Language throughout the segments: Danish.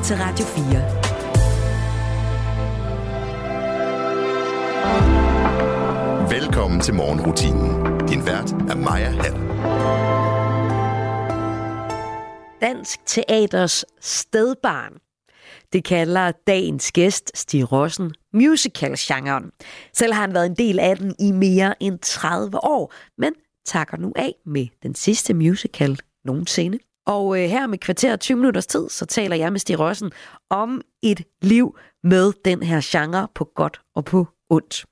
lytter til Radio 4. Velkommen til morgenrutinen. Din vært er Maja Hall. Dansk Teaters stedbarn. Det kalder dagens gæst, Stig Rossen, musical-genren. Selv har han været en del af den i mere end 30 år, men takker nu af med den sidste musical nogensinde. Og øh, her med kvarter 20 minutters tid, så taler jeg med Stig Rossen om et liv med den her genre på godt og på ondt.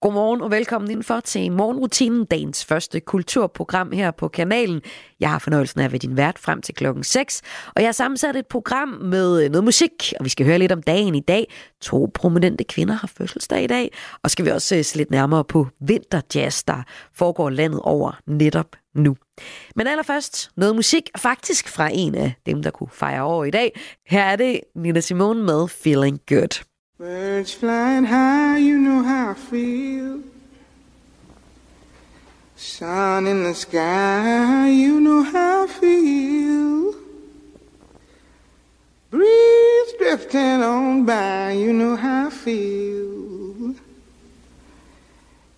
Godmorgen og velkommen indenfor til morgenrutinen, dagens første kulturprogram her på kanalen. Jeg har fornøjelsen af at være din vært frem til klokken 6, og jeg har sammensat et program med øh, noget musik, og vi skal høre lidt om dagen i dag. To prominente kvinder har fødselsdag i dag, og skal vi også øh, se lidt nærmere på vinterjazz, der foregår landet over netop nu. Men allerførst noget musik, faktisk fra en af dem, der kunne fejre over i dag. Her er det Nina Simone med Feeling Good. Birds flying high, you know how I feel. Sun in the sky, you know how I feel. Breeze drifting on by, you know how I feel.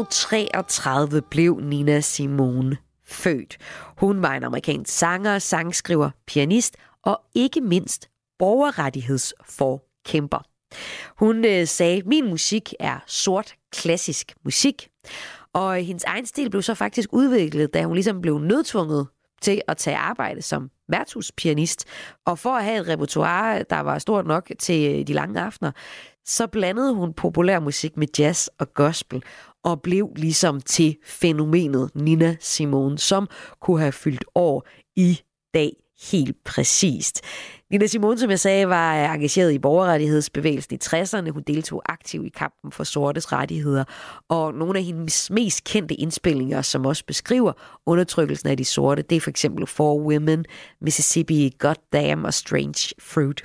1933 blev Nina Simone født. Hun var en amerikansk sanger, sangskriver, pianist og ikke mindst borgerrettighedsforkæmper. Hun øh, sagde, min musik er sort klassisk musik. Og hendes egen stil blev så faktisk udviklet, da hun ligesom blev nødtvunget til at tage arbejde som værtshuspianist. Og for at have et repertoire, der var stort nok til øh, de lange aftener, så blandede hun populær musik med jazz og gospel, og blev ligesom til fænomenet Nina Simone, som kunne have fyldt år i dag helt præcist. Nina Simone, som jeg sagde, var øh, engageret i borgerrettighedsbevægelsen i 60'erne. Hun deltog aktivt i kampen for sortes rettigheder. Og nogle af hendes mest kendte indspilninger, som også beskriver undertrykkelsen af de sorte, det er for eksempel For Women, Mississippi, Goddamn og Strange Fruit.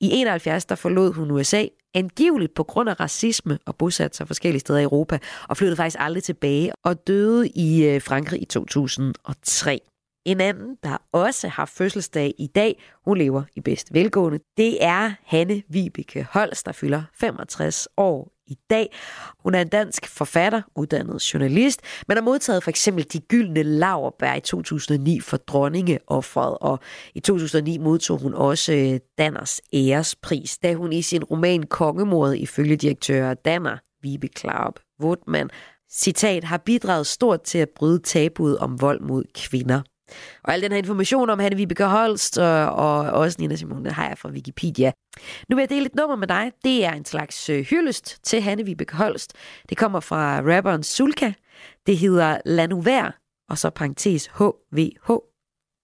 I 71 der forlod hun USA, angiveligt på grund af racisme og bosatte sig forskellige steder i Europa, og flyttede faktisk aldrig tilbage og døde i øh, Frankrig i 2003. En anden, der også har fødselsdag i dag, hun lever i bedst velgående, det er Hanne Vibeke Holst, der fylder 65 år i dag. Hun er en dansk forfatter, uddannet journalist, men har modtaget for eksempel de gyldne laverbær i 2009 for dronningeoffret, og i 2009 modtog hun også øh, Danners ærespris, da hun i sin roman Kongemordet ifølge direktør Danner, Vibe Klaup Wutmann, citat, har bidraget stort til at bryde tabuet om vold mod kvinder. Og al den her information om Hanne Vibeke Holst og, og også Nina Simone har jeg fra Wikipedia. Nu vil jeg dele et nummer med dig. Det er en slags øh, hyldest til Hanne Vibeke Holst. Det kommer fra rapperen Sulka. Det hedder Lad nu være, og så parentes HVH,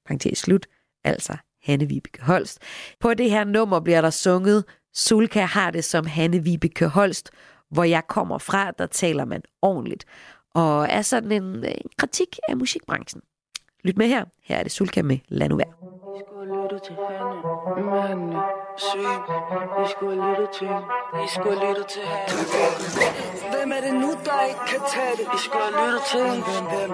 parentes slut, altså Hanne Vibeke Holst. På det her nummer bliver der sunget Sulka har det som Hanne Vibeke Holst, hvor jeg kommer fra, der taler man ordentligt. Og er sådan en, øh, en kritik af musikbranchen. Lyt med her. Her er det Sulka med Lad nu være. Vi skulle lytte til hende, manden syg. Vi skulle lytte til, vi skulle lytte til hende. Hvem er det nu, der ikke kan tage det? Vi skulle lytte til hvem, hvem.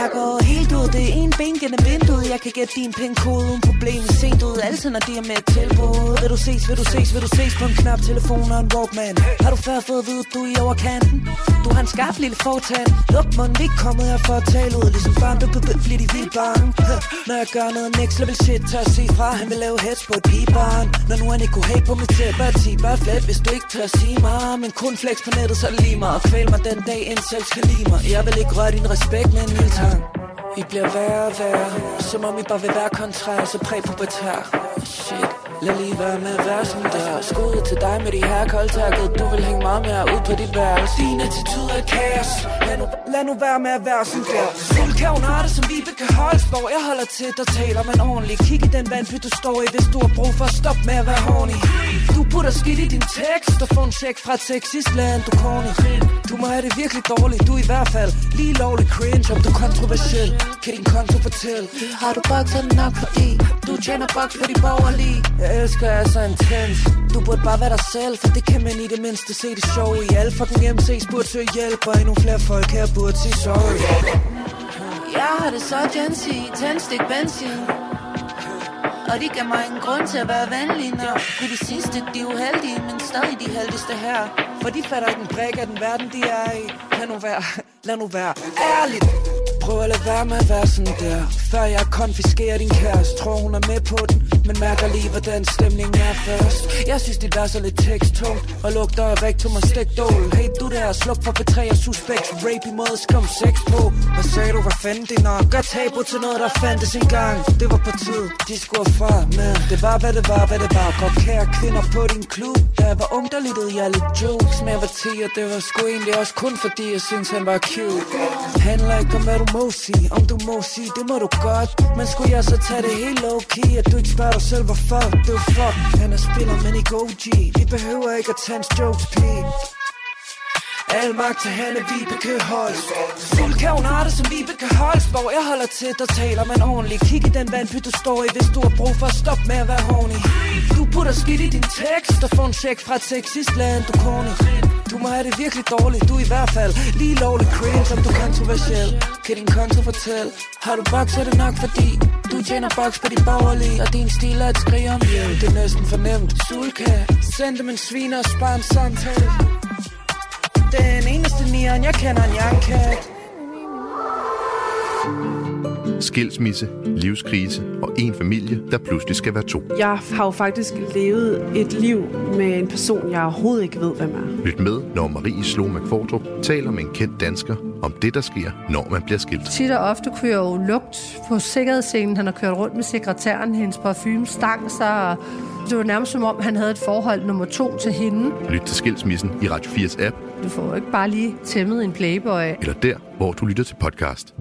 Jeg går helt ud, det er en ben gennem vinduet. Jeg kan gætte din pindkode uden problemet sent ud. Altid når de er med et tilbud. Vil du ses, vil du ses, vil du ses på en knap telefon og en Walkman? Har du før fået at vide, du er i overkanten? Du har en skarp lille fortand. Luk munden, vi er kommet her for at tale ud. Ligesom barn, du bliver de vildt bange. Når jeg gør noget next level shit Tør at se fra, han vil lave heads på et pigebarn. Når nu han ikke kunne hate på mit tæt Bare 10, bare flat, hvis du ikke tør at sige mig Men kun flex på nettet, så er det lige mig Og kvæl mig den dag, en selv skal lide mig. Jeg vil ikke ikke røre din respekt med en lille tang. I bliver værre og værre Som om I bare vil være kontrær Så præg præpubertær Shit Lad lige være med at være sådan der. Skud til dig med de her koldtærket Du vil hænge meget mere ud på dit værelse. Din attitude er kaos. Lad nu, lad nu være med at være sådan der. Fuldkævn har det som vi Vibeke Holsborg Jeg holder til, der taler man ordentligt. Kig i den vandpyt du står i Hvis du har brug for at stoppe med at være horny. Du putter skidt i din tekst Og får en check fra et sexist Du corny Du må have det virkelig dårligt. Du er i hvert fald lige lovlig cringe Om du er kontroversiel. Kan din konto fortælle? Har du bokser nok for i? Du tjener boks for de borgerlige. Jeg elsker er så intens. Du burde bare være dig selv For det kan man i det mindste se det show i. Alle fucking MC's burde søge hjælp Og endnu flere folk her burde sige sorry. Jeg har det så Jensi Tændstik benzin og de gav mig en grund til at være venlig Når vi de sidste, de er uheldige Men stadig de heldigste her. For de fatter ikke en brik af den verden, de er i. Lad nu være, lad nu være. Ærligt. Prøv at lade være med at være sådan der. Før jeg konfiskerer din kæreste Tror hun er med på den Men mærker lige hvordan stemningen er først. Jeg synes dit vers er lidt teksttungt Og lugter af rektum og stegdål Hey du der, sluk for P3 og suspekt Rape i måde skum sex på. Hvad sagde du, hvad fanden det nok? Gør tabu til noget der fandtes engang. Det var på tid, de skulle fra Men det var hvad det var, hvad det var. Godt kære kvinder på din klub. Da jeg var ung, der lyttede jeg lidt jokes. Men jeg var 10 og det var sgu egentlig også kun fordi Jeg synes han var cute. Handler ikke om hvad du må Om du må det må du godt. Men skulle jeg så tage det helt low-key At du ikke spørger dig selv, hvorfor? Det er fuck, han er spiller, men ikke OG Vi behøver ikke at tage hans jokes, pige Al magt til Hanne Vibeke Holsborg Fuldkævn har det som Vibeke Holsborg Jeg holder til, der taler man ordentligt Kig i den vandpyt du står i Hvis du har brug for at stoppe med at være horny Du putter skidt i din tekst Og får en check fra et sexistland, du corny du må have det virkelig dårligt, du er i hvert fald lige lovlig cringe, om du er kontroversiel. Kan din konto fortælle, har du bugs, er det nok fordi du tjener boks på de borgerlige, og din stil er et skrig om hjælp. Det er næsten fornemt. Sulka, send dem en sviner og spar en samtale. Den eneste nieren, jeg kender en jernkat. Skilsmisse, livskrise og en familie, der pludselig skal være to. Jeg har jo faktisk levet et liv med en person, jeg overhovedet ikke ved, hvem er. Lyt med, når Marie Slo McFordrup taler med en kendt dansker om det, der sker, når man bliver skilt. Tit og ofte kunne jeg jo lugt på sikkerhedsscenen. Han har kørt rundt med sekretæren, hendes parfume stang sig, og det var nærmest som om, han havde et forhold nummer to til hende. Lyt til Skilsmissen i Radio 4's app, Du får jo ikke bare lige tæmmet en playboy. eller der, hvor du lytter til podcast.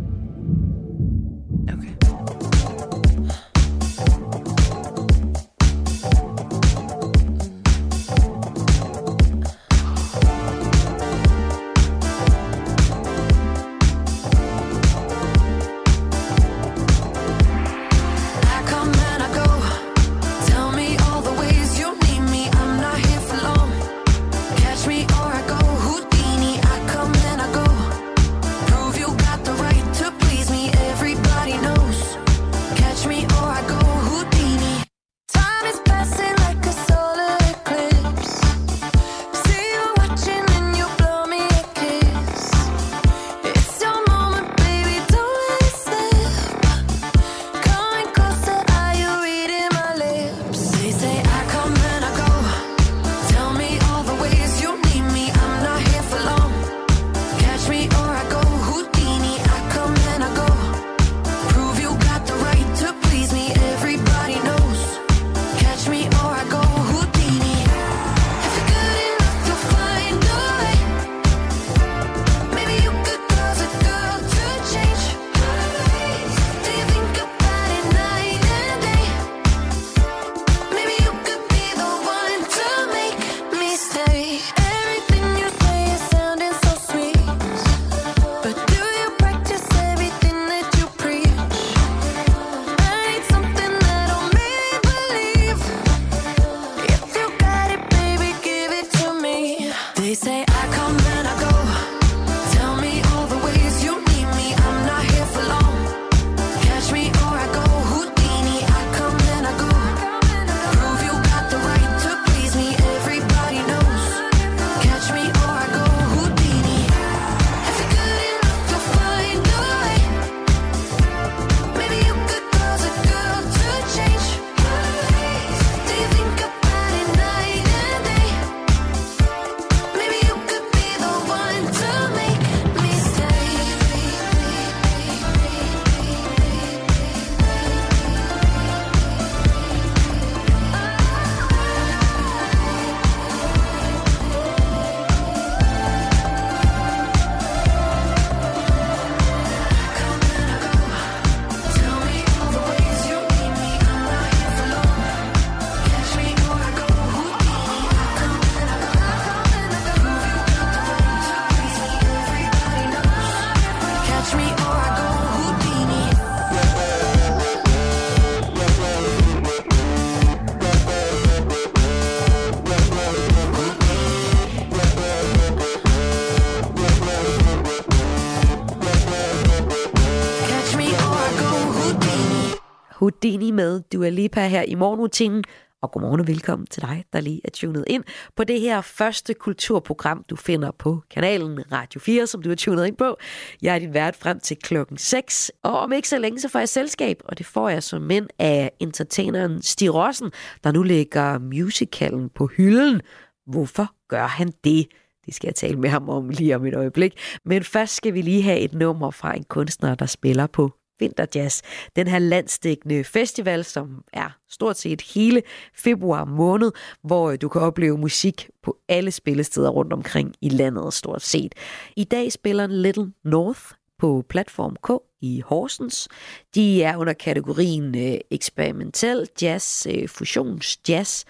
Dua Lipa her i morgenrutinen. Og godmorgen og velkommen til dig, der lige er tunet ind på det her første kulturprogram, du finder på kanalen Radio 4, som du er tunet ind på. Jeg er din vært frem til klokken 6, og om ikke så længe, så får jeg selskab, og det får jeg som mænd af entertaineren Stig Rossen, der nu lægger musicalen på hylden. Hvorfor gør han det? Det skal jeg tale med ham om lige om et øjeblik. Men først skal vi lige have et nummer fra en kunstner, der spiller på Vinterjazz. Den her landstækkende festival, som er stort set hele februar måned, hvor øh, du kan opleve musik på alle spillesteder rundt omkring i landet stort set. I dag spiller Little North på platform K i Horsens. De er under kategorien øh, eksperimentel jazz, øh, fusionsjazz,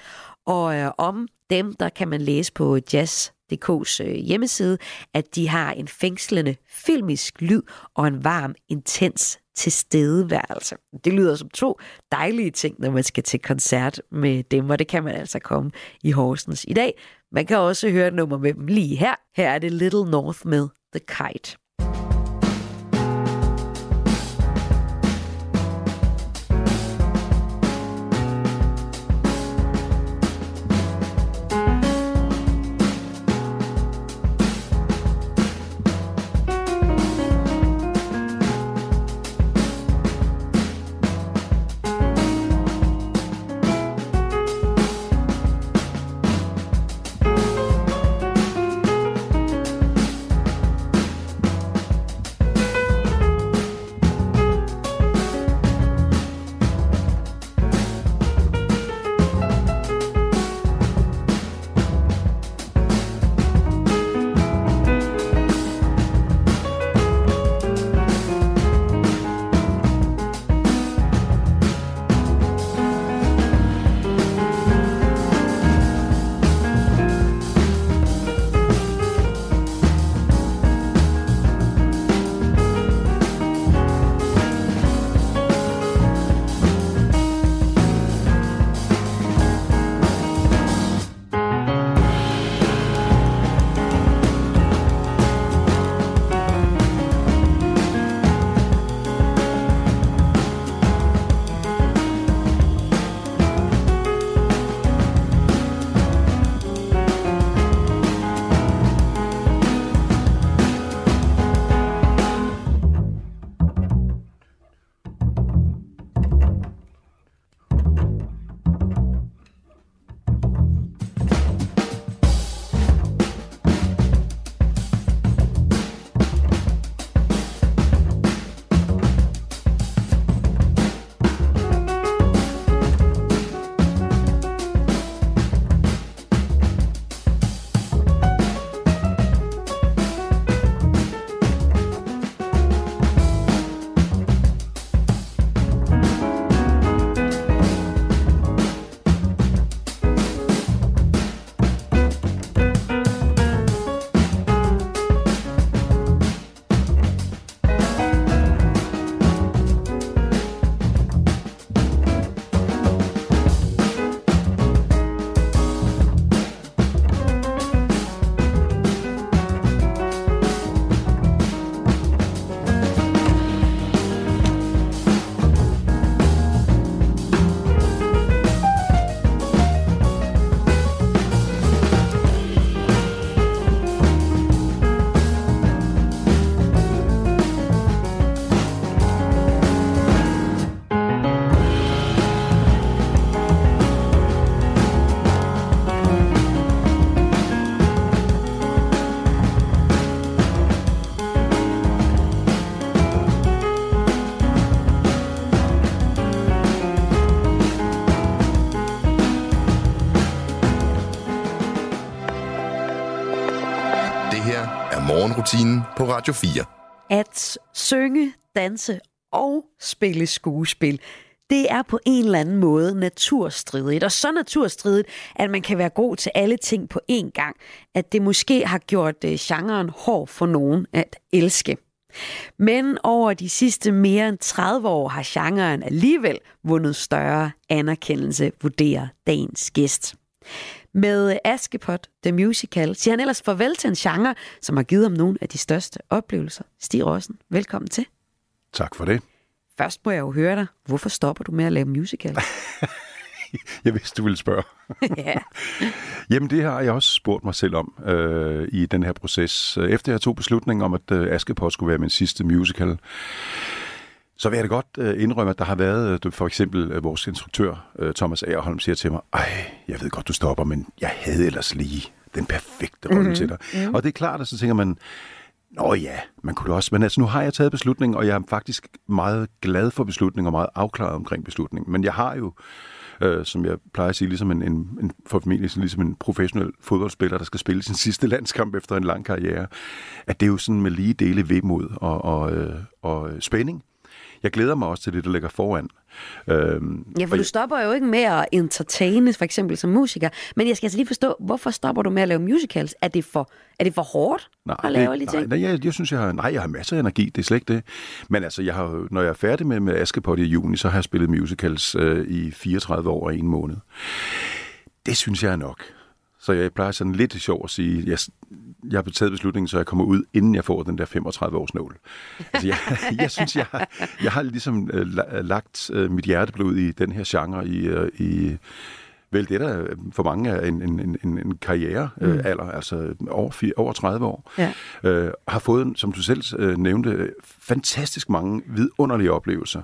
og øh, om dem, der kan man læse på jazz.dk's øh, hjemmeside, at de har en fængslende filmisk lyd og en varm, intens tilstedeværelse. Det lyder som to dejlige ting, når man skal til koncert med dem, og det kan man altså komme i Horsens i dag. Man kan også høre et nummer med dem lige her. Her er det Little North med The Kite. Er morgenrutinen på Radio 4. At synge, danse og spille skuespil, det er på en eller anden måde naturstridigt. Og så naturstridigt, at man kan være god til alle ting på én gang. At det måske har gjort øh, genren hård for nogen at elske. Men over de sidste mere end 30 år har genren alligevel vundet større anerkendelse, vurderer dagens gæst. Med Askepot The Musical siger han ellers farvel til en genre, som har givet ham nogle af de største oplevelser. Stig Rossen, velkommen til. Tak for det. Først må jeg jo høre dig. Hvorfor stopper du med at lave musical? Jeg vidste, du ville spørge. ja. Jamen, det har jeg også spurgt mig selv om øh, i den her proces. Efter jeg tog beslutningen om, at øh, Askepot skulle være min sidste musical, så vil jeg da godt øh, indrømme, at der har været, øh, for eksempel øh, vores instruktør, Thomas Aarholm, siger til mig, ej, jeg ved godt, du stopper, men jeg havde ellers lige den perfekte rolle mm-hmm. til dig. Mm-hmm. Og det er klart, at så tænker man, Nå ja, man kunne også. Men altså, nu har jeg taget beslutningen, og jeg er faktisk meget glad for beslutningen og meget afklaret omkring beslutningen. Men jeg har jo, øh, som jeg plejer at sige, ligesom en, en, en for familie, ligesom en professionel fodboldspiller, der skal spille sin sidste landskamp efter en lang karriere, at det er jo sådan med lige dele vemod og, og, øh, og spænding. Jeg glæder mig også til det, der ligger foran. Øhm, Ja, for du stopper jo ikke med at entertaine, for eksempel som musiker. Men jeg skal altså lige forstå, hvorfor stopper du med at lave musicals? Er det for, er det for hårdt Nej, at lave alle de det, ting? nej, nej jeg, jeg synes, jeg har, nej, jeg har masser af energi, det er slet ikke det. Men altså, jeg har, når jeg er færdig med, med Askepot i juni, så har jeg spillet musicals øh, i 34 år og en måned. Det synes jeg er nok. Så jeg plejer sådan lidt sjov at sige, jeg, jeg har taget beslutningen, så jeg kommer ud, inden jeg får den der 35 års nål. Altså, jeg, jeg synes, jeg, har- jeg har ligesom øh, la- lagt øh, mit hjerteblod i den her genre i, øh, i vel det, der for mange er en, en, en- en, en karriere øh, alder, altså over, fire, over 30 år. Ja. Øh, har fået, som du selv øh, nævnte, fantastisk mange vidunderlige oplevelser.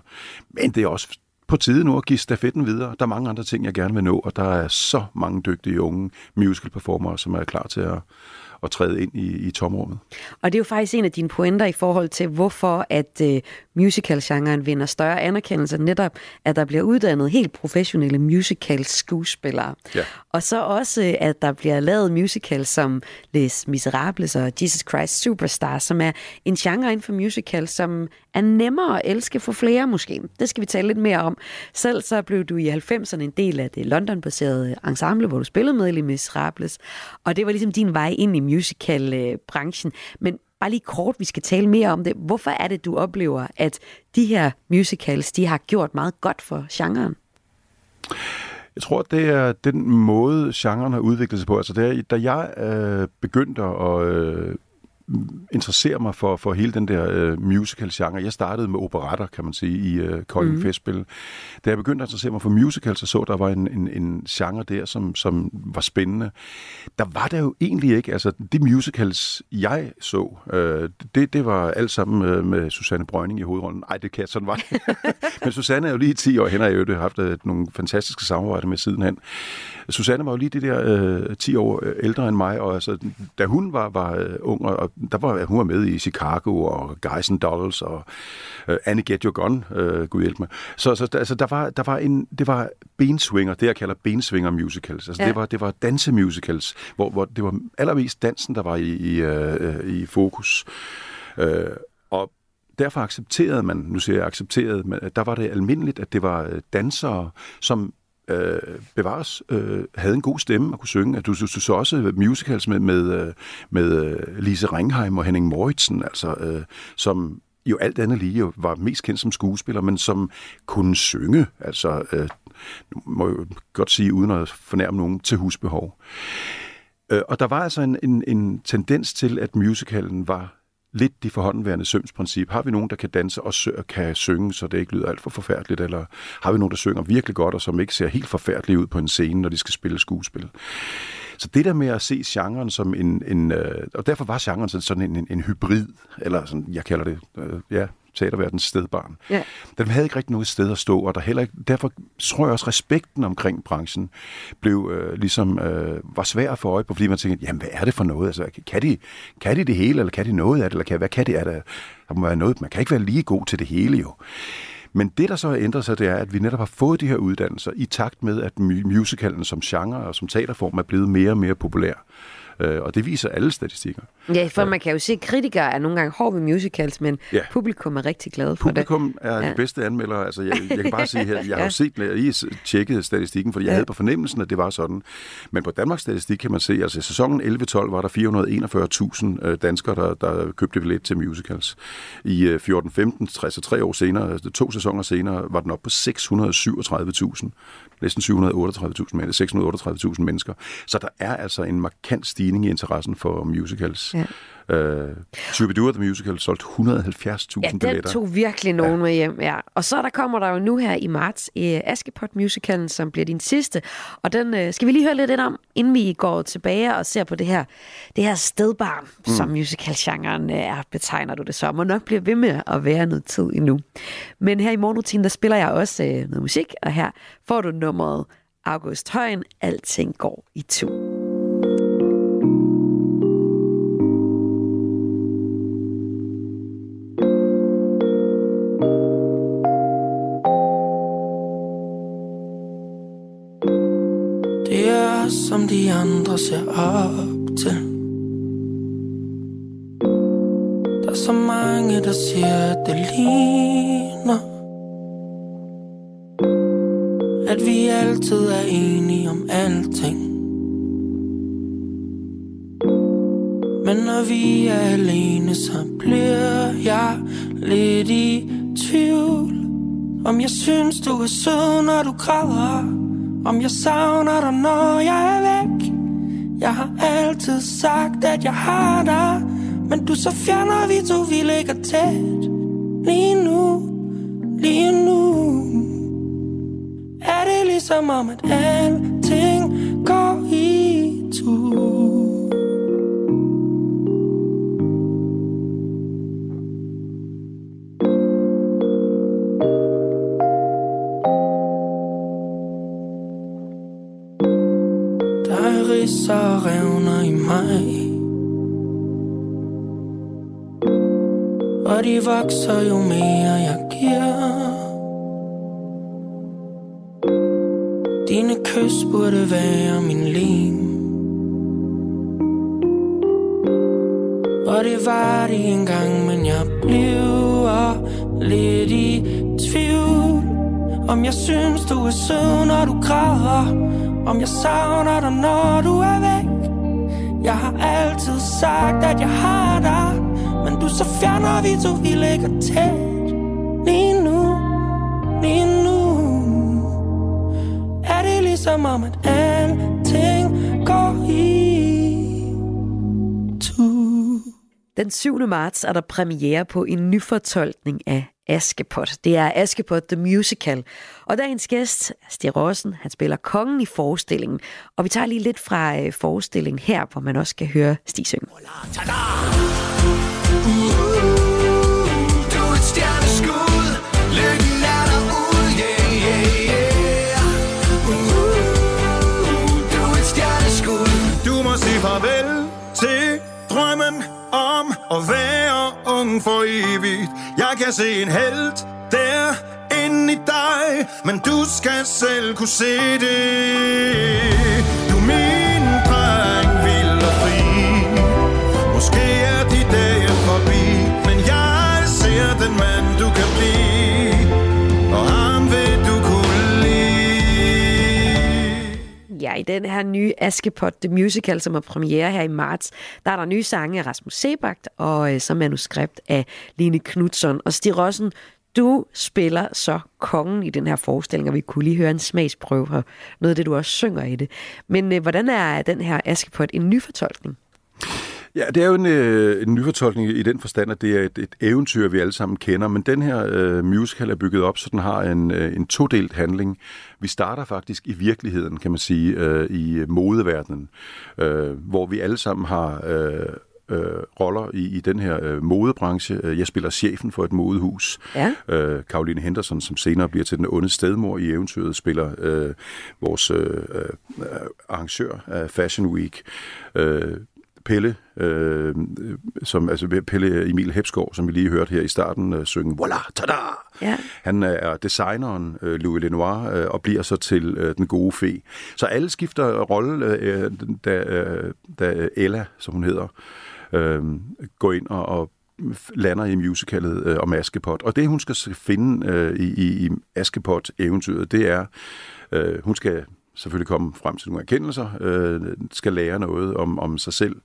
Men det er også på tide nu at give stafetten videre. Der er mange andre ting, jeg gerne vil nå, og der er så mange dygtige unge musical performere, som er klar til at, at træde ind i, i tomrummet. Og det er jo faktisk en af dine pointer i forhold til, hvorfor at uh, musical-genren vinder større anerkendelse, netop at der bliver uddannet helt professionelle musical-skuespillere. Ja. Og så også, øh, at der bliver lavet musicals som Les Miserables og Jesus Christ Superstar, som er en genre inden for musical, som er nemmere at elske for flere måske. Det skal vi tale lidt mere om. Selv så blev du i 90'erne en del af det London-baserede ensemble, hvor du spillede med i Les Miserables. Og det var ligesom din vej ind i musical-branchen. Men bare lige kort, vi skal tale mere om det. Hvorfor er det, du oplever, at de her musicals, de har gjort meget godt for genren? Jeg tror, det er den måde, genren har udviklet sig på. Altså, det er, da jeg øh, begyndte at øh, interessere mig for, for hele den der øh, musical-genre, jeg startede med operatter, kan man sige, i øh, Kolding mm. Festspil. Da jeg begyndte at interessere mig for musicals, så så der var en, en, en genre der, som, som var spændende. Der var der jo egentlig ikke, altså de musicals, jeg så, øh, det, det var alt sammen øh, med Susanne Brøgning i hovedrollen. Nej, det kan sådan var det. Men Susanne er jo lige 10 år hen, og jeg har haft øh, nogle fantastiske samarbejder med sidenhen. Susanne var jo lige det der øh, 10 år øh, ældre end mig, og altså, da hun var, var øh, ung, og der var, hun var med i Chicago og Guys and Dolls og øh, Annie Get Your Gun, øh, gud hjælp mig. Så, så altså, der var, der var en, det var benswinger, det jeg kalder benswinger musicals. Altså, Ja. ja. det, var, det var dansemusicals, hvor, hvor det var allermest dansen, der var i, i, øh, i fokus. Øh, og derfor accepterede man, nu siger jeg accepterede, men der var det almindeligt, at det var øh, dansere, som øh, bevares, øh, havde en god stemme og kunne synge. At Du, du, du så også musicals med, med, øh, med øh, Lise Ringheim og Henning Moritzen, altså, øh, som jo alt andet lige jo var mest kendt som skuespiller, men som kunne synge, altså, øh, nu må jeg godt sige, uden at fornærme nogen, til husbehov. Øh, og der var altså en, en, en tendens til, at musicalen var lidt de forhåndenværende sømsprincip. Har vi nogen, der kan danse og sø- kan synge, så det ikke lyder alt for forfærdeligt, eller har vi nogen, der synger virkelig godt, og som ikke ser helt forfærdelige ud på en scene, når de skal spille skuespil? Så det der med at se genren som en... en øh, og derfor var genren sådan- sådan en, en, en hybrid, eller sådan, jeg kalder det, øh, ja, teaterverdens stedbarn. Ja. Den havde ikke rigtig noget sted at stå, og der heller ikke, derfor tror jeg også, respekten omkring branchen blev øh, ligesom, øh, var svær at få øje på, fordi man tænkte, jamen hvad er det for noget? Altså, kan, de, kan de det hele, eller kan de noget af det, eller kan, hvad kan de af det? Der må være noget, man kan ikke være lige god til det hele jo. Men det, der så har ændret sig, det er, at vi netop har fået de her uddannelser i takt med, at mu- musicalen som genre og som teaterform er blevet mere og mere populær. Øh, og det viser alle statistikker. Ja, for man kan jo se, at kritikere er nogle gange hårde ved musicals, men Ja. publikum er rigtig glade for det. Publikum er Ja. de bedste anmeldere. Altså, jeg, jeg kan bare sige her, jeg har jo set, jeg lige tjekket statistikken, fordi jeg Ja. havde på fornemmelsen, at det var sådan. Men på Danmarks Statistik kan man se, altså i sæsonen 11-12 var der 441.000 øh, danskere, der, der købte billet til musicals. I øh, 14-15, altså tre år senere, altså to sæsoner senere, var den oppe på 637.000. Næsten 738.000 mennesker, 638.000 mennesker. Så der er altså en markant stigning i interessen for musicals. Ja. Øh, Shubidua The Musical solgte 170.000 Ja, den billetter. tog virkelig nogen ja. med hjem, ja. Og så der kommer der jo nu her i marts eh, Askepot Musicalen, som bliver din sidste. Og den øh, skal vi lige høre lidt ind om, inden vi går tilbage og ser på det her, det her stedbarn, mm. som musicalgenren øh, er, betegner du det som, og nok bliver ved med at være noget tid endnu. Men her i morgenrutinen, der spiller jeg også øh, noget musik, og her får du nummeret August Højen, Alting går i to. Det er som de andre ser op til Der er så mange, der siger, at det ligner at vi altid er enige om alting. Men når vi er alene, så bliver jeg lidt i tvivl. Om jeg synes, du er sød, når du græder. Om jeg savner dig, når jeg er væk. Jeg har altid sagt, at jeg har dig. Men du så fjerner vi to, vi ligger tæt Lige nu, lige nu som om, at alting går i tur. Der revner i mig Og de vokser jo mere. Om jeg savner dig, når du er væk. Jeg har altid sagt, at jeg har dig. Men du så fjerner vi to, vi ligger tæt. Lige nu, lige nu. Er det ligesom om, at alting går i Den 7. marts er der premiere på en nyfortolkning af Askepot. Det er Askepot The Musical. Og dagens gæst, Stig Rossen, han spiller kongen i forestillingen. Og vi tager lige lidt fra øh, forestillingen her, hvor man også kan høre Stig synge. Du er et stjerneskud Lykken er derude, yeah, yeah, yeah uh, Du er et stjerneskud Du må sige farvel til drømmen om at være ung for evigt. Jeg kan se en held der inde i dig, men du skal selv kunne se det. Du mener i den her nye Askepot The Musical, som er premiere her i marts, der er der nye sange af Rasmus Sebagt og øh, så manuskript af Line Knudsen. Og Stig Rossen, du spiller så kongen i den her forestilling, og vi kunne lige høre en smagsprøve for noget af det, du også synger i det. Men øh, hvordan er den her Askepot en ny fortolkning? Ja, det er jo en, øh, en nyfortolkning i den forstand, at det er et, et eventyr, vi alle sammen kender, men den her øh, musical er bygget op, så den har en, øh, en todelt handling. Vi starter faktisk i virkeligheden, kan man sige, øh, i modeverdenen, øh, hvor vi alle sammen har... Øh, øh, roller i, i den her øh, modebranche. Jeg spiller chefen for et modehus. Ja. Øh, Karoline Henderson, som senere bliver til den onde stedmor i eventyret, spiller øh, vores øh, øh, arrangør af Fashion Week. Øh, Pelle, øh, som, altså Pelle Emil Hepsgaard, som vi lige hørte her i starten, øh, synge Voila, tada! Ja. Han er designeren øh, Louis Lenoir øh, og bliver så til øh, den gode fe. Så alle skifter rolle, øh, da, øh, da Ella, som hun hedder, øh, går ind og, og lander i musicalet øh, om Askepot. Og det, hun skal finde øh, i, i, i Askepot-eventyret, det er, øh, hun skal selvfølgelig komme frem til nogle erkendelser, øh, skal lære noget om, om sig selv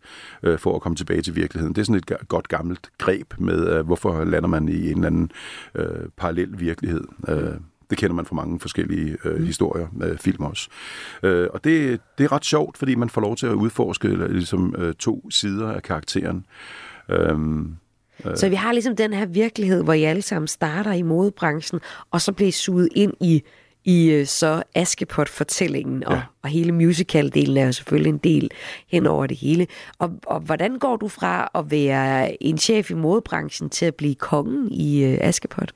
øh, for at komme tilbage til virkeligheden. Det er sådan et godt gammelt greb med, øh, hvorfor lander man i en eller anden øh, parallel virkelighed. Øh, Det kender man fra mange forskellige øh, mm. historier, øh, film også. Øh, og det, det er ret sjovt, fordi man får lov til at udforske øh, ligesom, øh, to sider af karakteren. Øhm, Så vi har ligesom den her virkelighed, hvor I alle sammen starter i modebranchen, og så bliver I suget ind i, i øh, så Askepot-fortællingen, og, Ja. og hele musical-delen er jo selvfølgelig en del hen over det hele. Og, og hvordan går du fra at være en chef i modebranchen til at blive kongen i øh, Askepot?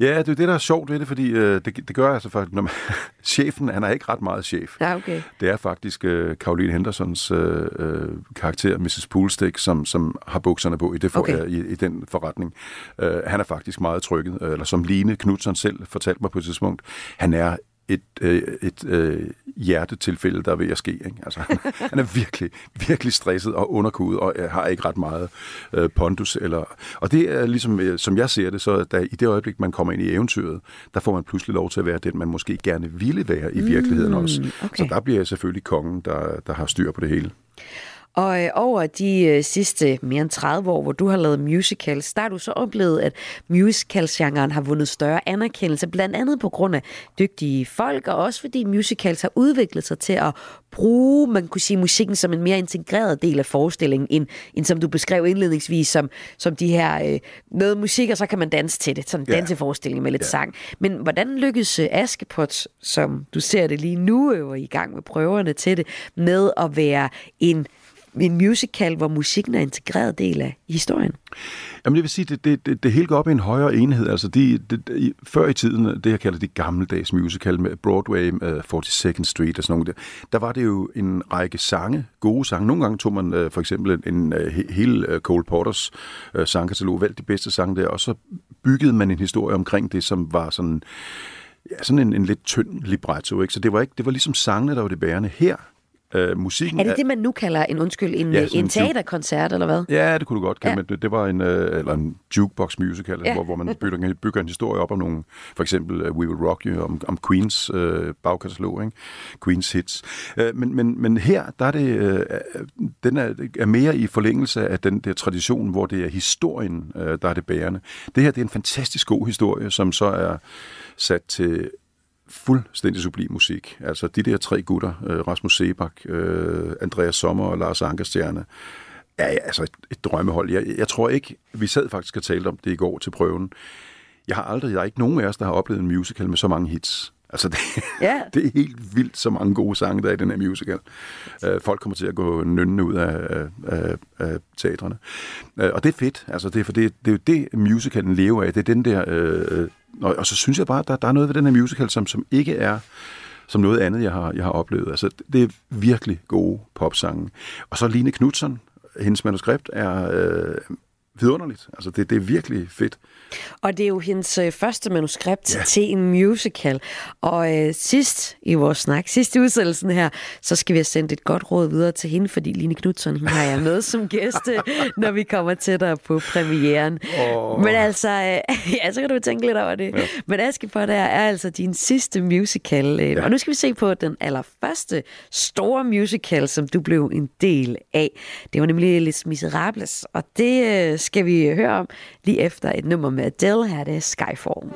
Ja, det er det, der er sjovt ved det, fordi øh, det, det gør altså faktisk, når man, chefen, han er ikke ret meget chef. Ja, okay. Det er faktisk øh, Caroline Hendersons øh, øh, karakter, Mrs. Poolstick, som, som har bukserne på i, det for, Okay. okay. i, i den forretning. Øh, han er faktisk meget trykket, øh, eller som Line Knudsen selv fortalte mig på et tidspunkt, han er et, øh, et øh, hjertetilfælde, der er ved at ske. Ikke? Altså, han, er virkelig, virkelig stresset og underkudet, og øh, har ikke ret meget øh, pondus. Eller, og det er ligesom, øh, som jeg ser det, så da, i det øjeblik, man kommer ind i eventyret, der får man pludselig lov til at være den, man måske gerne ville være i virkeligheden også. okay. Så der bliver jeg selvfølgelig kongen, der, der har styr på det hele. Og øh, over de øh, sidste mere end 30 år, hvor du har lavet musicals, der har du så oplevet, at musicalsgenren har vundet større anerkendelse, blandt andet på grund af dygtige folk, og også fordi musicals har udviklet sig til at bruge, man kunne sige, musikken som en mere integreret del af forestillingen, end, end som du beskrev indledningsvis, som, som de her, øh, noget musik, og så kan man danse til det, sådan en Ja. danseforestilling med lidt Ja. sang. Men hvordan lykkes øh, Askepot, som du ser det lige nu, øh, og i gang med prøverne til det, med at være en en musical, hvor musikken er en integreret del af historien. Jamen det vil sige, det, det, det, det hele går op i en højere enhed. Altså de, de, de, før i tiden, det jeg kalder de gammeldags musical med Broadway, øh, uh, 42nd Street og sådan noget, der, der var det jo en række sange, gode sange. Nogle gange tog man uh, for eksempel en, en uh, hele uh, Cole Porters uh, sangkatalog, valgte de bedste sange der, og så byggede man en historie omkring det, som var sådan, ja, sådan en, en lidt tynd libretto. Ikke? Så det var, ikke, det var ligesom sangene, der var det bærende her. Uh, musikken Er det det, man nu kalder en undskyld, en, Ja, sådan en teaterkoncert, eller hvad? Ja, det kunne du godt kalde Ja. det. Det var en, øh, eller en jukebox musical, ja. hvor, hvor man bygger, bygger en historie op om nogle, for eksempel uh, We Will Rock You, om, om Queens øh, bagkatalog, ikke? Queens hits. Øh, men, men, men her, der er det, øh, den er, er mere i forlængelse af den der tradition, hvor det er historien, øh, der er det bærende. Det her, det er en fantastisk god historie, som så er sat til fuldstændig sublim musik. Altså de der tre gutter, øh, Rasmus Sebak, øh, Andreas Sommer og Lars Ankerstjerne, er altså et, et drømmehold. Jeg, jeg tror ikke, vi sad faktisk og talte om det i går til prøven. Jeg har aldrig, der er ikke nogen af os, der har oplevet en musical med så mange hits. Altså, det, Ja. det er helt vildt, så mange gode sange, der er i den her musical. Uh, folk kommer til at gå nønnende ud af, af, af, teatrene. Uh, og det er fedt, altså, det, er, for det, det er jo det, musicalen lever af. Det er den der... Uh, og, og så synes jeg bare, at der, der er noget ved den her musical, som, som ikke er som noget andet, jeg har, jeg har oplevet. Altså, det er virkelig gode popsange. Og så Line Knudsen, hendes manuskript er øh, vidunderligt. Altså, det, det er virkelig fedt. Og det er jo hendes øh, første manuskript ja. Til en musical. Og øh, sidst i vores snak, sidst i udsendelsen her, så skal vi have sendt et godt råd videre til hende, fordi Line Knudsen, hun har jeg med som gæst, øh, når vi kommer tættere på premieren. Oh. Men altså, øh, ja, så kan du tænke lidt over det. Ja. Men Askepot der er altså din sidste musical. Øh, ja. Og nu skal vi se på den allerførste store musical, som du blev en del af. Det var nemlig Les Miserables, og det øh, skal vi høre om lige efter et nummer med Adele. Her er det Skyfall.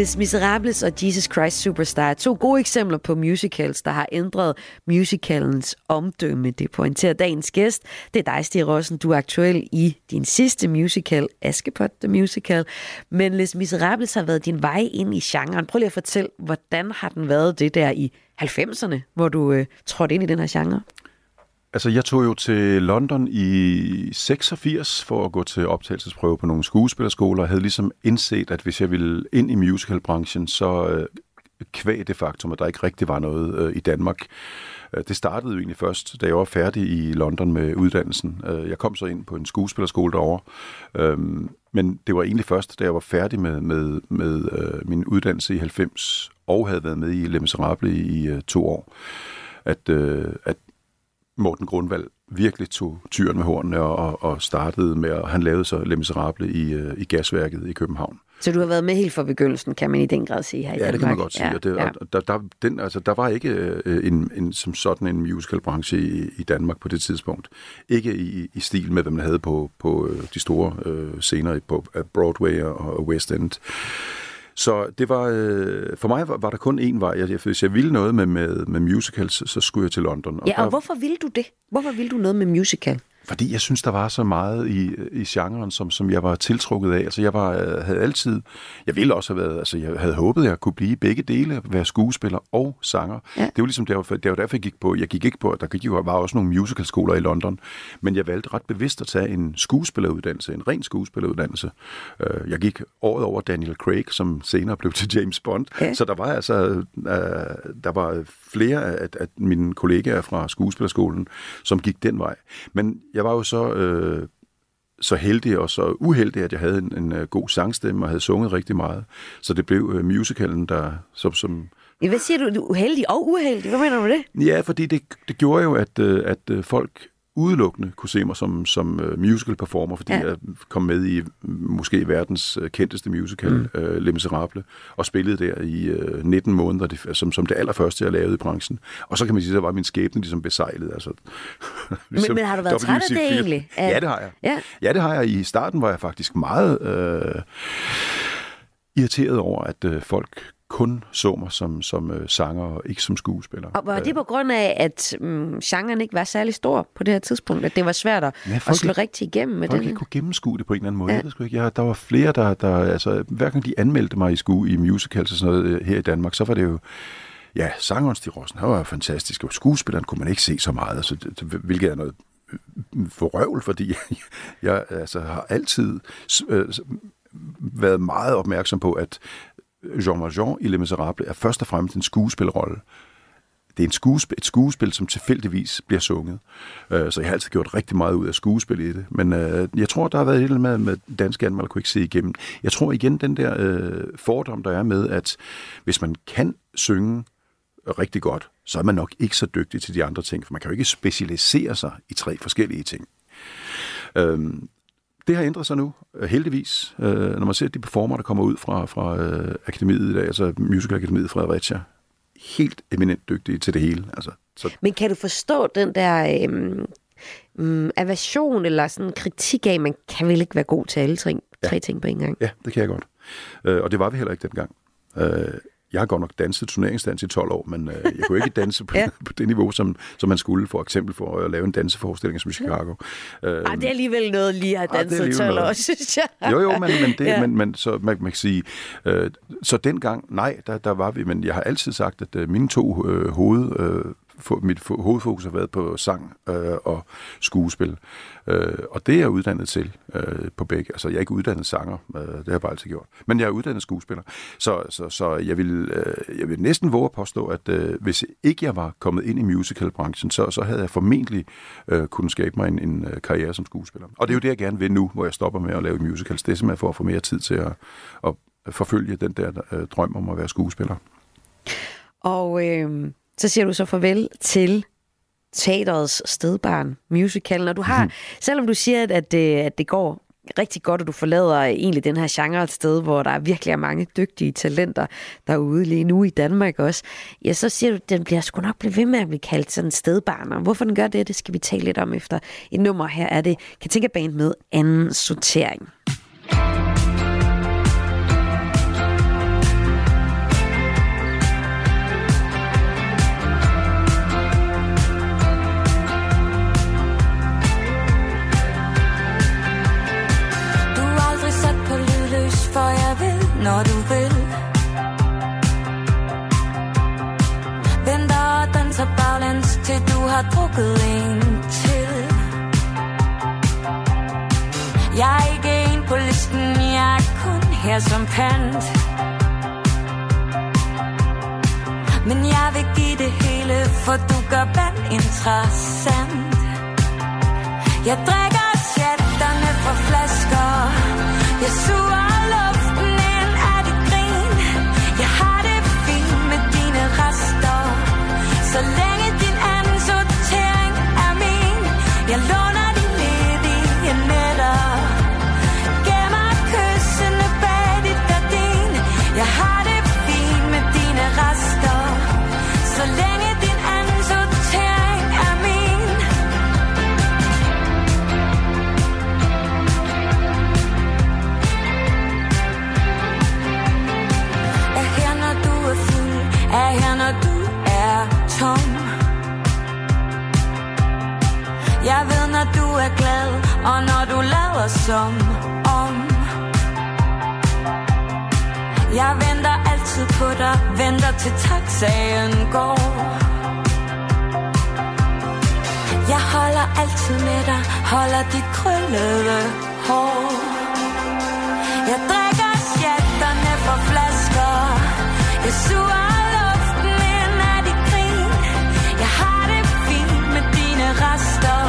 Les Miserables og Jesus Christ Superstar er to gode eksempler på musicals, der har ændret musicalens omdømme. Det pointerer dagens gæst. Det er dig, Stig Rossen. Du er aktuel i din sidste musical, Askepot The Musical. Men Les Miserables har været din vej ind i genren. Prøv lige at fortælle, hvordan har den været det der i 90'erne, hvor du øh, trådte ind i den her genre? Altså, jeg tog jo til London i 86 for at gå til optagelsesprøve på nogle skuespillerskoler, og havde ligesom indset, at hvis jeg ville ind i musicalbranchen, så øh, kvæg det faktum, at der ikke rigtig var noget øh, i Danmark. Øh, det startede jo egentlig først, da jeg var færdig i London med uddannelsen. Øh, jeg kom så ind på en skuespillerskole derovre, øh, men det var egentlig først, da jeg var færdig med, med, med øh, min uddannelse i 90 og havde været med i Les Miserable i øh, to år, at, øh, at Morten Grundvald virkelig tog tyren med hornene og, og, og startede med, at han lavede så Les Miserables i, øh, i gasværket i København. Så du har været med helt fra begyndelsen, kan man i den grad sige her i Ja, Danmark. det kan man godt sige. Ja, og det, ja. og der, der, den, altså, der var ikke øh, en, en, som sådan en musicalbranche i, i Danmark på det tidspunkt. Ikke i, i stil med, hvad man havde på, på øh, de store øh, scener på Broadway og, og West End. Så det var, øh, for mig var, var der kun én vej. Jeg, hvis jeg ville noget med, med, med musicals, så skulle jeg til London. Ja, og der- hvorfor ville du det? Hvorfor ville du noget med musical? Fordi jeg synes, der var så meget i, i genren, som, som jeg var tiltrukket af. Altså, jeg var, øh, havde altid... Jeg ville også have været... Altså, jeg havde håbet, at jeg kunne blive begge dele, være skuespiller og sanger. Ja. Det var ligesom derfor, det var derfor, jeg gik på... Jeg gik ikke på... Der gik jo var også nogle musicalskoler i London, men jeg valgte ret bevidst at tage en skuespilleruddannelse, en ren skuespilleruddannelse. Øh, Jeg gik året over Daniel Craig, som senere blev til James Bond. Ja. Så der var altså... Øh, der var flere af, af mine kollegaer fra skuespillerskolen, som gik den vej. Men jeg var jo så... Øh, så heldig og så uheldig, at jeg havde en, en øh, god sangstemme og havde sunget rigtig meget. Så det blev øh, musicalen, der som, som Hvad siger du? Du uheldig og uheldig. Hvad mener du med det? Ja, fordi det, det gjorde jo, at, øh, at folk udelukkende kunne se mig som, som øh, musical performer, fordi Ja. jeg kom med i mm, måske verdens øh, kendteste musical, mm. øh, Les Misérables, og spillede der i øh, 19 måneder, det, som, som det allerførste, jeg lavede i branchen. Og så kan man sige, så var min skæbne ligesom besejlet. Altså, Men, men har du været træt af det WC4. egentlig? Ja, det har jeg. Ja. Ja, det har jeg. I starten var jeg faktisk meget øh, irriteret over, at øh, folk kun så mig som, som øh, sanger og ikke som skuespiller. Og var det på grund af, at mm, genren ikke var særlig stor på det her tidspunkt? At det var svært at, Ja, at folk slå rigtig igennem med Folk den? ikke kunne gennemskue det på en eller anden måde. Ja. Jeg ikke. Jeg, der var flere, der, der altså, hver gang de anmeldte mig i skue i musicals og sådan noget øh, her i Danmark, så var det jo, ja, sangeren Stig Rossen, han var fantastisk, og skuespilleren kunne man ikke se så meget, altså, det, hvilket er noget øh, forrøvl, fordi jeg, altså, har altid øh, været meget opmærksom på, at Jean Valjean i Les Misérables er først og fremmest en skuespilrolle. Det er en skuespil, et skuespil, som tilfældigvis bliver sunget. Øh, Så jeg har altid gjort rigtig meget ud af skuespil i det. Men øh, jeg tror, der har været et eller andet med, med danske anmeldere kunne ikke se igennem. Jeg tror igen, den der øh, fordom, der er med, at hvis man kan synge rigtig godt, så er man nok ikke så dygtig til de andre ting, for man kan jo ikke specialisere sig i tre forskellige ting. Øhm, det har ændret sig nu, øh, heldigvis. Øh, når man ser de performer, der kommer ud fra, fra øh, akademiet i dag, altså Musical Akademiet Fredericia, helt eminent dygtige til det hele. Altså, så Men kan du forstå den der øhm, aversion eller sådan kritik af, at man kan vel ikke være god til alle tre, tre ting på en gang? Ja, det kan jeg godt. Øh, og det var vi heller ikke dengang. Øh, jeg har godt nok danset turneringsdans i 12 år, men øh, jeg kunne ikke danse på, Ja. ja. på det niveau, som, som man skulle, for eksempel for at lave en danseforestilling som i Chicago. Øh, Ej, det er alligevel noget lige at have er danset alligevel 12 år, noget. synes jeg. Jo, jo, men, men, det, Ja. ja. men, men så man, man kan sige, øh, så dengang, nej, der, der var vi, men jeg har altid sagt, at øh, mine to øh, hoved, øh, mit hovedfokus har været på sang øh, og skuespil, øh, og det er jeg uddannet til øh, på begge. Altså, jeg er ikke uddannet sanger, øh, det har jeg bare altid gjort, men jeg er uddannet skuespiller, så, så, så jeg, vil, øh, jeg vil næsten våge at påstå, at øh, hvis ikke jeg var kommet ind i musicalbranchen, så, så havde jeg formentlig øh, kunnet skabe mig en, en øh, karriere som skuespiller. Og det er jo det, jeg gerne vil nu, hvor jeg stopper med at lave musicals. Det er simpelthen for at få mere tid til at, at forfølge den der øh, drøm om at være skuespiller. Og øh, så siger du så farvel til teaterets stedbarn, musicalen. Og du har, Mhm. selvom du siger, at, at, det, at det går rigtig godt, og du forlader egentlig den her genre et sted, hvor der virkelig er mange dygtige talenter derude lige nu i Danmark også, ja, så siger du, at den bliver sgu nok blive ved med at blive kaldt sådan stedbarn. Og hvorfor den gør det, det skal vi tale lidt om efter et nummer. Her er det Katinka Band med anden sortering. Når du vil. Venter og danser baglæns, til du har drukket en til. Jeg er ikke en på listen, jeg er kun her som pant. Men jeg vil give det hele, for du gør vand interessant. Jeg drikker chatterne fra flasker Jeg suger Så længe og når du lader som om. Jeg venter altid på dig, venter til taxaen går. Jeg holder altid med dig, holder dit krøllede hår. Jeg drikker sjætterne fra flasker, jeg suger rester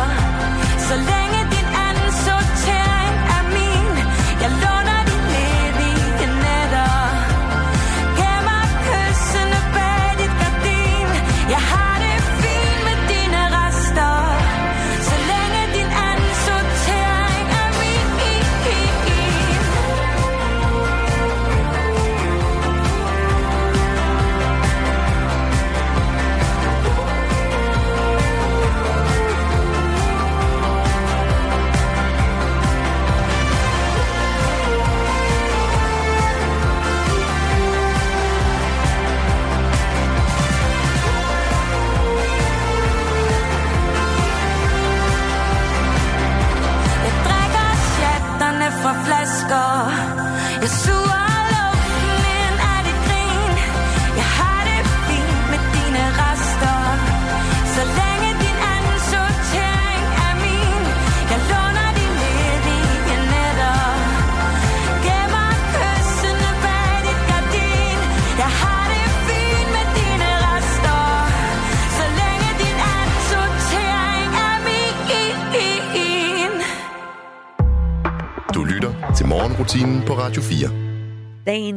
Så af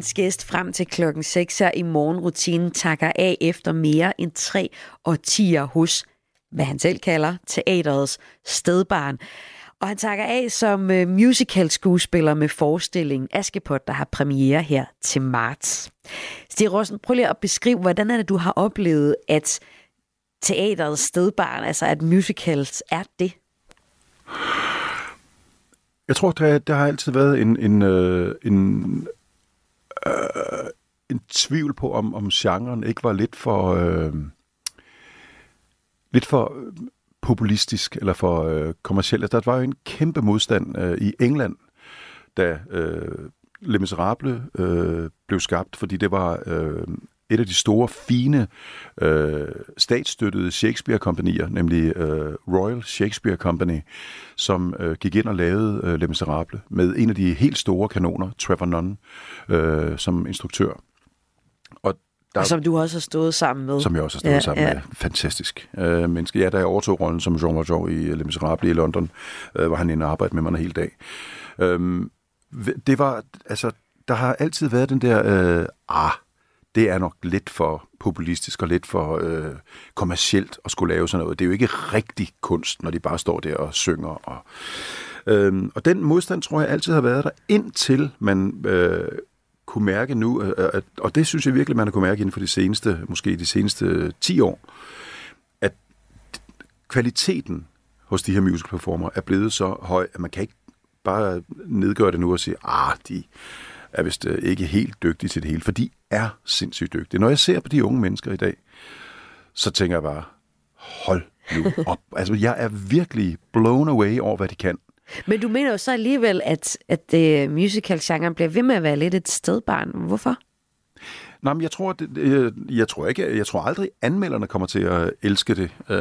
Dagens gæst frem til klokken 6 her i morgenrutinen takker af efter mere end tre årtier hos, hvad han selv kalder, teaterets stedbarn. Og han takker af som øh, musical-skuespiller med forestillingen Askepot, der har premiere her til marts. Stig Rossen, prøv lige at beskrive, hvordan er det, du har oplevet, at teaterets stedbarn, altså at musicals er det? Jeg tror, der, der har altid været en, en, øh, en, øh, en tvivl på, om, om genren ikke var lidt for, øh, lidt for øh, populistisk eller for øh, kommersiel. Altså, Der var jo en kæmpe modstand øh, i England, da øh, Les Miserable øh, blev skabt, fordi det var øh, et af de store, fine, øh, statsstøttede Shakespeare-kompanier, nemlig øh, Royal Shakespeare Company, som øh, gik ind og lavede øh, Les Misérables med en af de helt store kanoner, Trevor Nunn, øh, som instruktør. Og der, Og som du også har stået sammen med. som jeg også har stået Ja, sammen ja. med. Fantastisk øh, menneske. Ja, da jeg overtog rollen som Jean Valjean i Les Misérables i London, øh, var han inde og arbejdede med mig en hel dag. Øhm, det var, altså, der har altid været den der, øh, ah, det er nok lidt for populistisk og lidt for øh, kommercielt at skulle lave sådan noget. Det er jo ikke rigtig kunst, når de bare står der og synger. Og, øhm, og den modstand tror jeg altid har været der, indtil man øh, kunne mærke nu, øh, øh, at, og det synes jeg virkelig, man har kunne mærke inden for de seneste, måske de seneste 10 år, at kvaliteten hos de her musical performer er blevet så høj, at man kan ikke bare nedgøre det nu og sige, ah, de er vist øh, ikke helt dygtige til det hele, for de er sindssygt dygtige. Når jeg ser på de unge mennesker i dag, så tænker jeg bare, hold nu op. altså, jeg er virkelig blown away over, hvad de kan. Men du mener jo så alligevel, at, at uh, musical-genren bliver ved med at være lidt et stedbarn. Hvorfor? Nej, men jeg tror, det, øh, jeg tror ikke, jeg tror aldrig, anmelderne kommer til at elske det. Øh,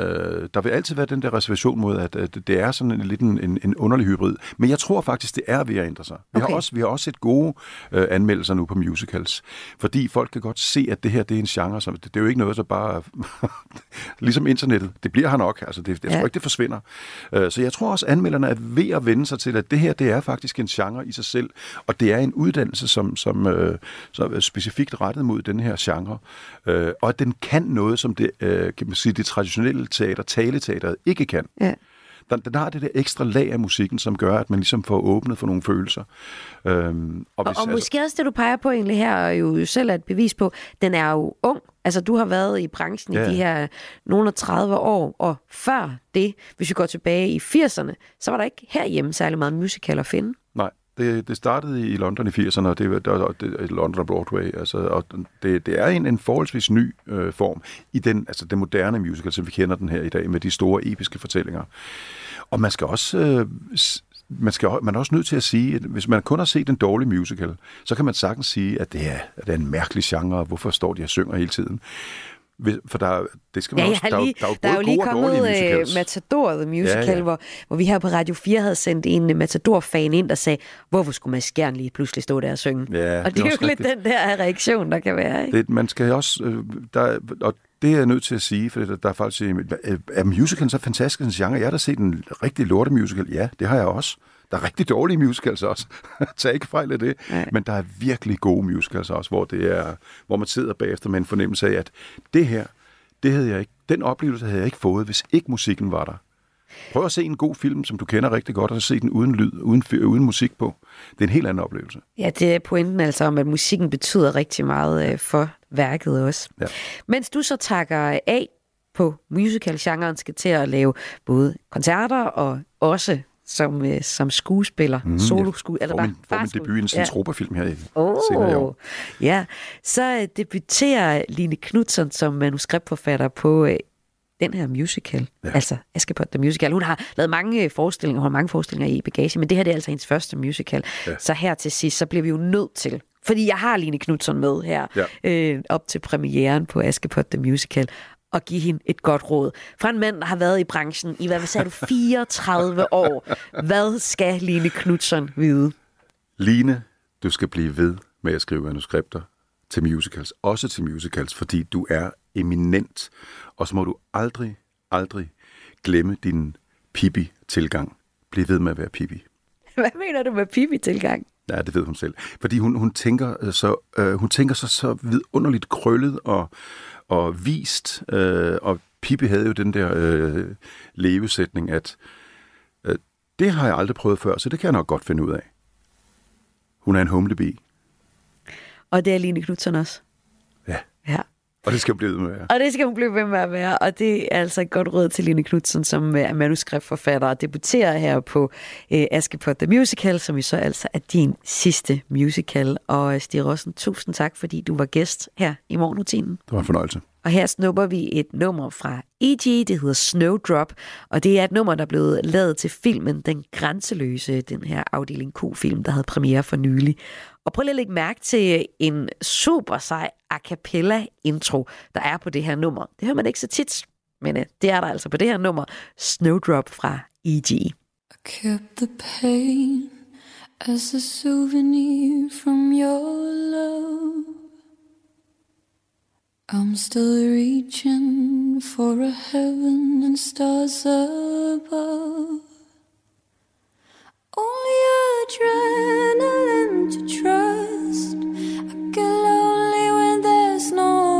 der vil altid være den der reservation mod, at, at det er sådan en lidt en, en, en underlig hybrid. Men jeg tror faktisk, det er ved at ændre sig. Vi, Okay. har, også, vi har også set gode øh, anmeldelser nu på musicals, fordi folk kan godt se, at det her det er en genre, som det, det er jo ikke noget, så bare ligesom internettet. Det bliver her nok. Altså, det, jeg Ja. tror ikke, det forsvinder. Øh, så jeg tror også, anmelderne er ved at vende sig til, at det her det er faktisk en genre i sig selv, og det er en uddannelse, som, som, øh, som er specifikt rettet mod den her genre, øh, og at den kan noget, som det, øh, kan man sige, det traditionelle teater, taleteateret, ikke kan. Ja. Den, den har det der ekstra lag af musikken, som gør, at man ligesom får åbnet for nogle følelser. Øhm, Og, hvis- og måske også det, du peger på egentlig her, og jo selv er et bevis på, den er jo ung. Altså, du har været i branchen Ja. i de her nogle af 30 år, og før det, hvis vi går tilbage i 80'erne, så var der ikke herhjemme særlig meget musical at finde. Det, det startede i London i 80'erne, og det var der, det, London og Broadway. Altså, og det, det er en, en forholdsvis ny øh, form i den, altså den moderne musical, som vi kender den her i dag, med de store episke fortællinger. Og man skal også... Øh, man, skal, man er også nødt til at sige, at hvis man kun har set en dårlig musical, så kan man sagtens sige, at det er, at det er en mærkelig genre, og hvorfor står de og synger hele tiden? For der, er- det skal man Ja, også, der, er jo- lige, der er jo der er jo lige kommet uh. Matador, The Musical, Ja, ja. Hvor, hvor vi her på Radio 4 havde sendt en uh, Matador-fan ind, der sagde, hvorfor skulle Mads Skjern lige pludselig stå der og synge? Ja, og det er jo også lidt den der reaktion, der kan være. Ikke? Det, man skal også, øh, der, og det er jeg nødt til at sige, for der, der er faktisk, øh, er musicalen så fantastisk en genre? Jeg har da set en rigtig lorte musical, ja, det har jeg også. Der er rigtig dårlige musicals også. Tag ikke fejl af det. Ja. Men der er virkelig gode musicals også, hvor, det er, hvor man sidder bagefter med en fornemmelse af, at det her, det havde jeg ikke, den oplevelse havde jeg ikke fået, hvis ikke musikken var der. Prøv at se en god film, som du kender rigtig godt, og så se den uden lyd, uden, uden musik på. Det er en helt anden oplevelse. Ja, det er pointen altså om, at musikken betyder rigtig meget øh, for værket også. Ja. Mens du så takker af på musical-genren, skal til at lave både koncerter og også som, øh, som skuespiller, mm, solo skuespiller. Eller får min, får min debut i en Centropa-film her i senere i Oh, år. ja. Så øh, debuterer Line Knudsen som manuskriptforfatter på øh, den her musical, ja. altså Askepot The Musical. Hun har lavet mange øh, forestillinger, hun har mange forestillinger i bagage, men det her det er altså hendes første musical. Ja. Så her til sidst, så bliver vi jo nødt til, fordi jeg har Line Knudsen med her, Ja. øh, op til premieren på Askepot The Musical, og give hende et godt råd. Fra en mand, der har været i branchen i, hvad sagde du, 34 år. Hvad skal Line Knudsen vide? Line, du skal blive ved med at skrive manuskripter til musicals, også til musicals, fordi du er eminent, og så må du aldrig, aldrig glemme din Pippi-tilgang. Bliv ved med at være Pippi. Hvad mener du med Pippi-tilgang? Ja, det ved hun selv. Fordi hun, hun tænker øh, så, øh, hun tænker så, så vidunderligt krøllet og, og vist. Øh, og Pippi havde jo den der øh, levesætning, at øh, det har jeg aldrig prøvet før, så det kan jeg nok godt finde ud af. Hun er en humlebi. Og det er Line Knudsen også. Ja. Ja. Og det skal blive ved med at være. Og det skal hun blive ved med at være, og det er altså et godt råd til Line Knudsen, som er manuskriptforfatter og debuterer her på øh, Askepot The Musical, som jo så altså er din sidste musical. Og øh, Stig Rossen, tusind tak, fordi du var gæst her i morgenrutinen. Det var en fornøjelse. Og her snupper vi et nummer fra E.G., det hedder Snowdrop, og det er et nummer, der er blevet lavet til filmen Den Grænseløse, den her afdeling Q-film, der havde premiere for nylig. Og prøv lige at lægge mærke til en super sej a cappella intro, der er på det her nummer. Det hører man ikke så tit, men øh, det er der altså på det her nummer, Snowdrop fra E.G. E.G. kept the pain as a souvenir from your love. I'm still reaching for a heaven and stars above. Only adrenaline to trust. I get lonely when there's no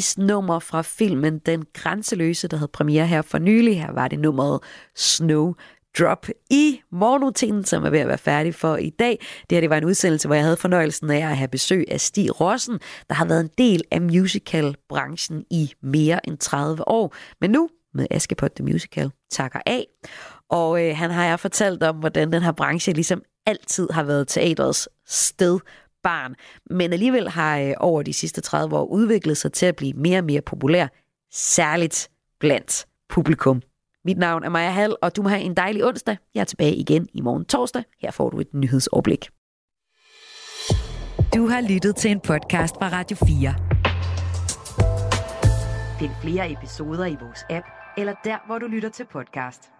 Gees nummer fra filmen Den Grænseløse, der havde premiere her for nylig. Her var det nummeret Snow Drop i morgenrutinen, som er ved at være færdig for i dag. Det her det var en udsendelse, hvor jeg havde fornøjelsen af at have besøg af Stig Rossen, der har været en del af musicalbranchen i mere end 30 år. Men nu med Askepot The Musical takker af. Og øh, han har jeg fortalt om, hvordan den her branche ligesom altid har været teatrets sted barn, men alligevel har øh, over de sidste 30 år udviklet sig til at blive mere og mere populær, særligt blandt publikum. Mit navn er Maja Hall, og du må have en dejlig onsdag. Jeg er tilbage igen i morgen torsdag. Her får du et nyhedsoverblik. Du har lyttet til en podcast fra Radio 4. Find flere episoder i vores app, eller der, hvor du lytter til podcast.